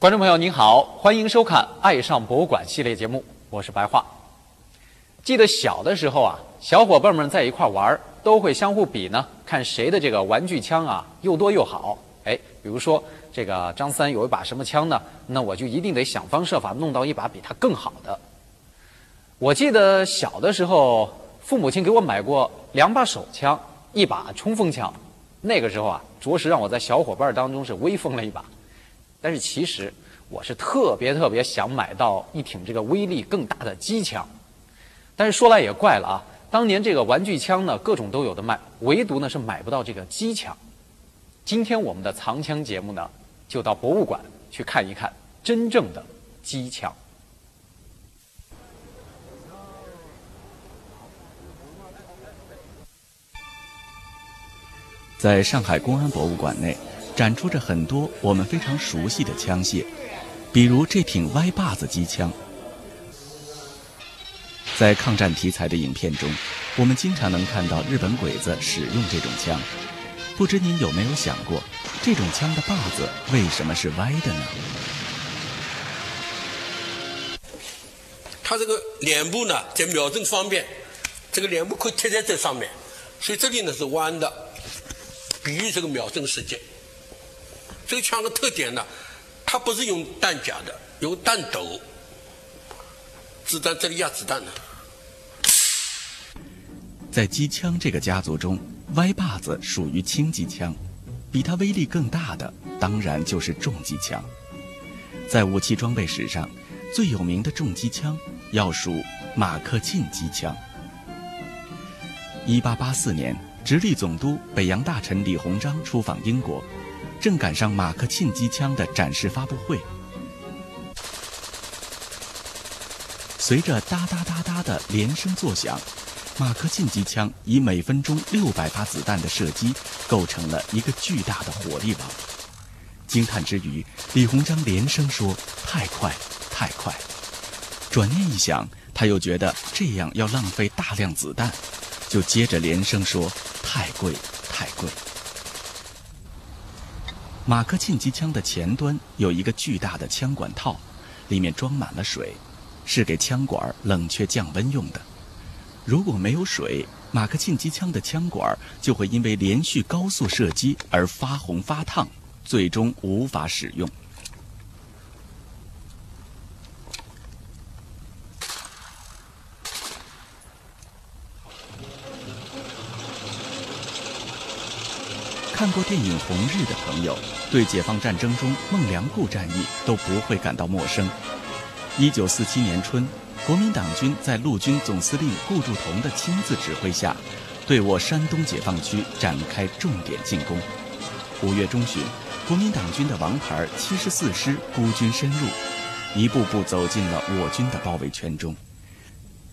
观众朋友您好，欢迎收看《爱上博物馆》系列节目，我是白桦。记得小的时候啊，小伙伴们在一块玩，都会相互比呢，看谁的这个玩具枪啊又多又好。哎，比如说这个张三有一把什么枪呢？那我就一定得想方设法弄到一把比他更好的。我记得小的时候，父母亲给我买过两把手枪，一把冲锋枪。那个时候啊，着实让我在小伙伴当中是威风了一把。但是其实我是特别特别想买到一挺这个威力更大的机枪，但是说来也怪了啊，当年这个玩具枪呢各种都有的卖，唯独呢是买不到这个机枪。今天我们的藏枪节目呢，就到博物馆去看一看真正的机枪。在上海公安博物馆内。展出着很多我们非常熟悉的枪械，比如这挺歪把子机枪。在抗战题材的影片中，我们经常能看到日本鬼子使用这种枪。不知您有没有想过，这种枪的把子为什么是歪的呢？它这个脸部呢，在瞄准方便，这个脸部可以贴在这上面，所以这里呢是弯的，比喻这个瞄准时间。这个枪的特点呢，它不是用弹夹的，用弹斗，子弹这里压子弹呢。在机枪这个家族中，歪把子属于轻机枪，比它威力更大的当然就是重机枪。在武器装备史上，最有名的重机枪要数马克沁机枪。一八八四年，直隶总督、北洋大臣李鸿章出访英国。正赶上马克沁机枪的展示发布会，随着哒哒哒哒的连声作响，马克沁机枪以每分钟六百发子弹的射击，构成了一个巨大的火力网。惊叹之余，李鸿章连声说：“太快，太快！”转念一想，他又觉得这样要浪费大量子弹，就接着连声说：“太贵，太贵。”马克沁机枪的前端有一个巨大的枪管套，里面装满了水，是给枪管冷却降温用的。如果没有水，马克沁机枪的枪管就会因为连续高速射击而发红发烫，最终无法使用。看过电影《红日》的朋友，对解放战争中孟良崮战役都不会感到陌生。一九四七年春，国民党军在陆军总司令顾祝同的亲自指挥下，对我山东解放区展开重点进攻。五月中旬，国民党军的王牌七十四师孤军深入，一步步走进了我军的包围圈中。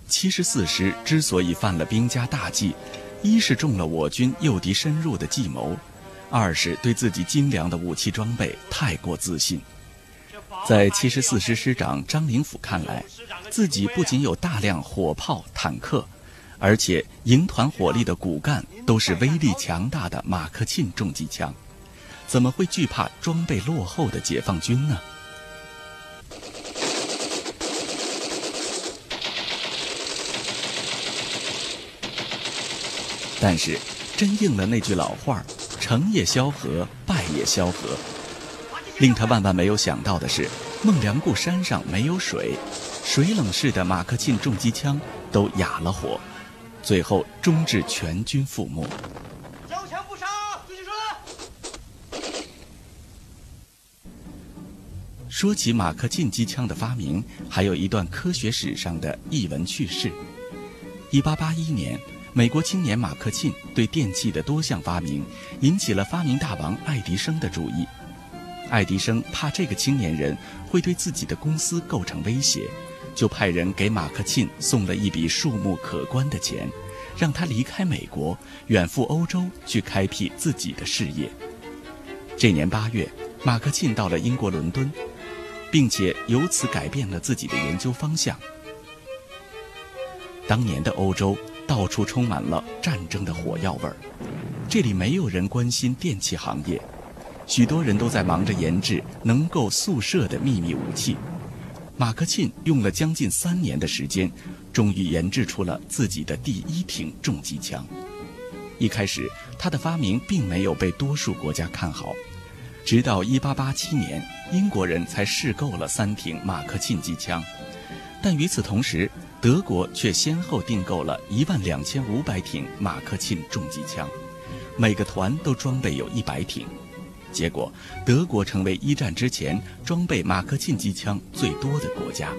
七十四师之所以犯了兵家大忌，一是中了我军诱敌深入的计谋。二是对自己精良的武器装备太过自信，在七十四师师长张灵甫看来，自己不仅有大量火炮、坦克，而且营团火力的骨干都是威力强大的马克沁重机枪，怎么会惧怕装备落后的解放军呢？但是，真应了那句老话儿。成也萧何，败也萧何。令他万万没有想到的是，孟良崮山上没有水，水冷式的马克沁重机枪都哑了火，最后终至全军覆没。交枪不杀，继续说。说起马克沁机枪的发明，还有一段科学史上的逸闻趣事。一八八一年。美国青年马克沁对电器的多项发明引起了发明大王爱迪生的注意。爱迪生怕这个青年人会对自己的公司构成威胁，就派人给马克沁送了一笔数目可观的钱，让他离开美国，远赴欧洲去开辟自己的事业。这年八月，马克沁到了英国伦敦，并且由此改变了自己的研究方向。当年的欧洲。到处充满了战争的火药味儿，这里没有人关心电器行业，许多人都在忙着研制能够速射的秘密武器。马克沁用了将近三年的时间，终于研制出了自己的第一挺重机枪。一开始，他的发明并没有被多数国家看好，直到1887年，英国人才试购了三挺马克沁机枪。但与此同时，德国却先后订购了一万两千五百挺马克沁重机枪，每个团都装备有一百挺。结果，德国成为一战之前装备马克沁机枪最多的国家。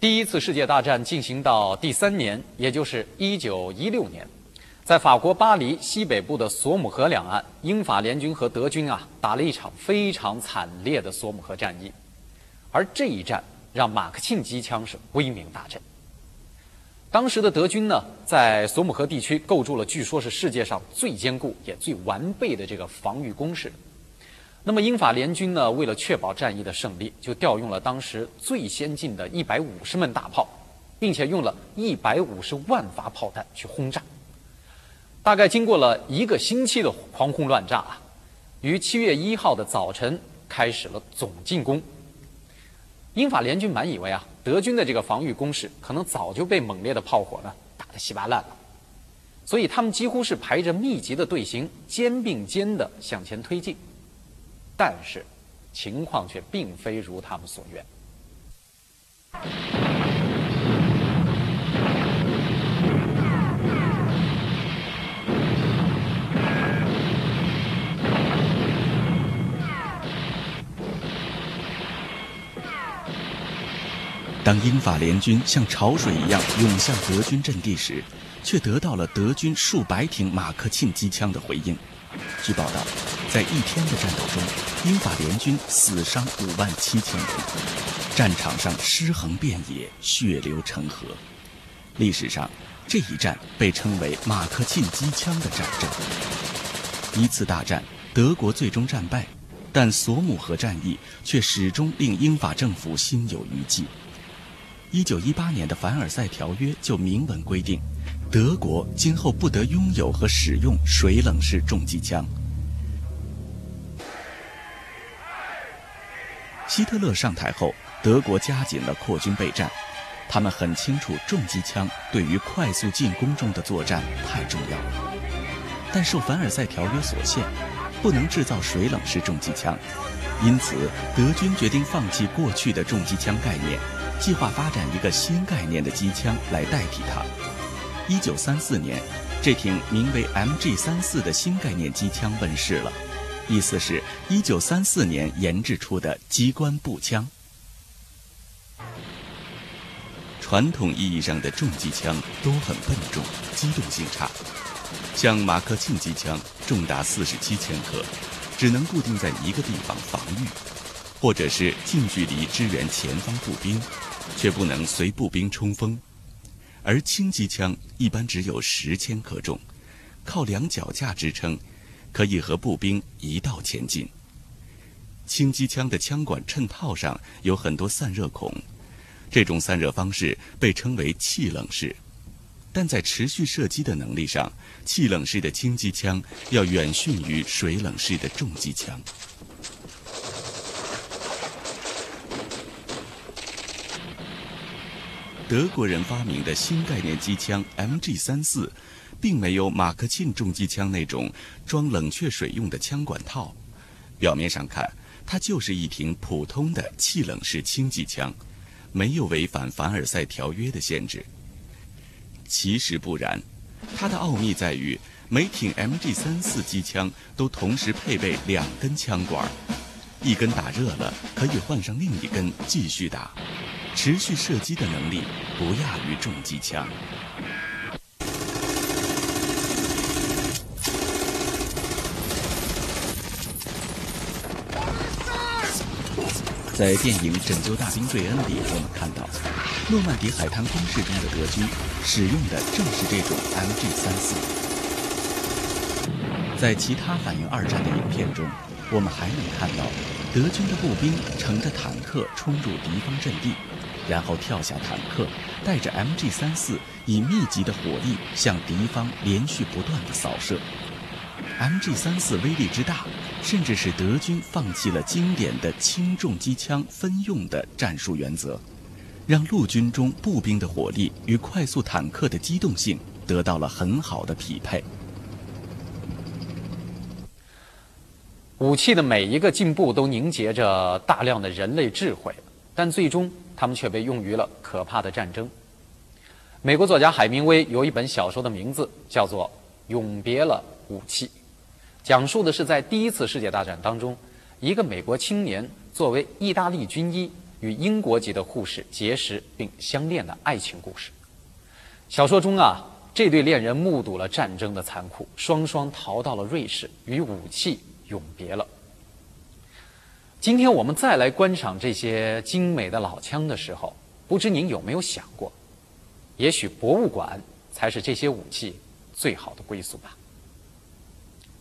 第一次世界大战进行到第三年，也就是一九一六年，在法国巴黎西北部的索姆河两岸，英法联军和德军啊打了一场非常惨烈的索姆河战役，而这一战让马克沁机枪是威名大振。当时的德军呢，在索姆河地区构筑了据说是世界上最坚固也最完备的这个防御工事。那么英法联军呢，为了确保战役的胜利，就调用了当时最先进的一百五十门大炮，并且用了一百五十万发炮弹去轰炸。大概经过了一个星期的狂轰乱炸啊，于七月一号的早晨开始了总进攻。英法联军满以为啊，德军的这个防御工事可能早就被猛烈的炮火呢打得稀巴烂了，所以他们几乎是排着密集的队形，肩并肩的向前推进。但是，情况却并非如他们所愿。当英法联军像潮水一样涌向德军阵地时，却得到了德军数百挺马克沁机枪的回应。据报道，在一天的战斗中，英法联军死伤五万七千人，战场上尸横遍野，血流成河。历史上，这一战被称为马克沁机枪的战争。一次大战，德国最终战败，但索姆河战役却始终令英法政府心有余悸。一九一八年的凡尔赛条约就明文规定。德国今后不得拥有和使用水冷式重机枪。希特勒上台后，德国加紧了扩军备战。他们很清楚重机枪对于快速进攻中的作战太重要，但受凡尔赛条约所限，不能制造水冷式重机枪，因此德军决定放弃过去的重机枪概念，计划发展一个新概念的机枪来代替它。一九三四年，这挺名为 MG 三四的新概念机枪问世了，意思是一九三四年研制出的机关步枪。传统意义上的重机枪都很笨重，机动性差，像马克沁机枪重达四十七千克，只能固定在一个地方防御，或者是近距离支援前方步兵，却不能随步兵冲锋。而轻机枪一般只有十千克重，靠两脚架支撑，可以和步兵一道前进。轻机枪的枪管衬套上有很多散热孔，这种散热方式被称为气冷式，但在持续射击的能力上，气冷式的轻机枪要远逊于水冷式的重机枪。德国人发明的新概念机枪 MG 三四，并没有马克沁重机枪那种装冷却水用的枪管套。表面上看，它就是一挺普通的气冷式轻机枪，没有违反凡尔赛条约的限制。其实不然，它的奥秘在于每挺 MG 三四机枪都同时配备两根枪管，一根打热了可以换上另一根继续打。持续射击的能力不亚于重机枪。在电影《拯救大兵瑞恩》里，我们看到诺曼底海滩攻势中的德军使用的正是这种 MG 三四。在其他反映二战的影片中，我们还能看到德军的步兵乘着坦克冲入敌方阵地。然后跳下坦克，带着 MG 三四，以密集的火力向敌方连续不断的扫射。MG 三四威力之大，甚至使德军放弃了经典的轻重机枪分用的战术原则，让陆军中步兵的火力与快速坦克的机动性得到了很好的匹配。武器的每一个进步都凝结着大量的人类智慧，但最终他们却被用于了可怕的战争。美国作家海明威有一本小说的名字叫做《永别了武器》，讲述的是在第一次世界大战当中，一个美国青年作为意大利军医与英国籍的护士结识并相恋的爱情故事。小说中啊，这对恋人目睹了战争的残酷，双双逃到了瑞士，与武器永别了。今天我们再来观赏这些精美的老枪的时候，不知您有没有想过？也许博物馆才是这些武器最好的归宿吧。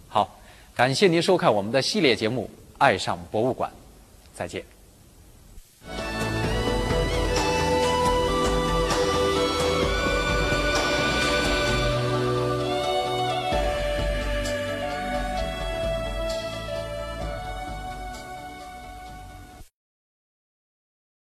好，感谢您收看我们的系列节目《爱上博物馆》，再见。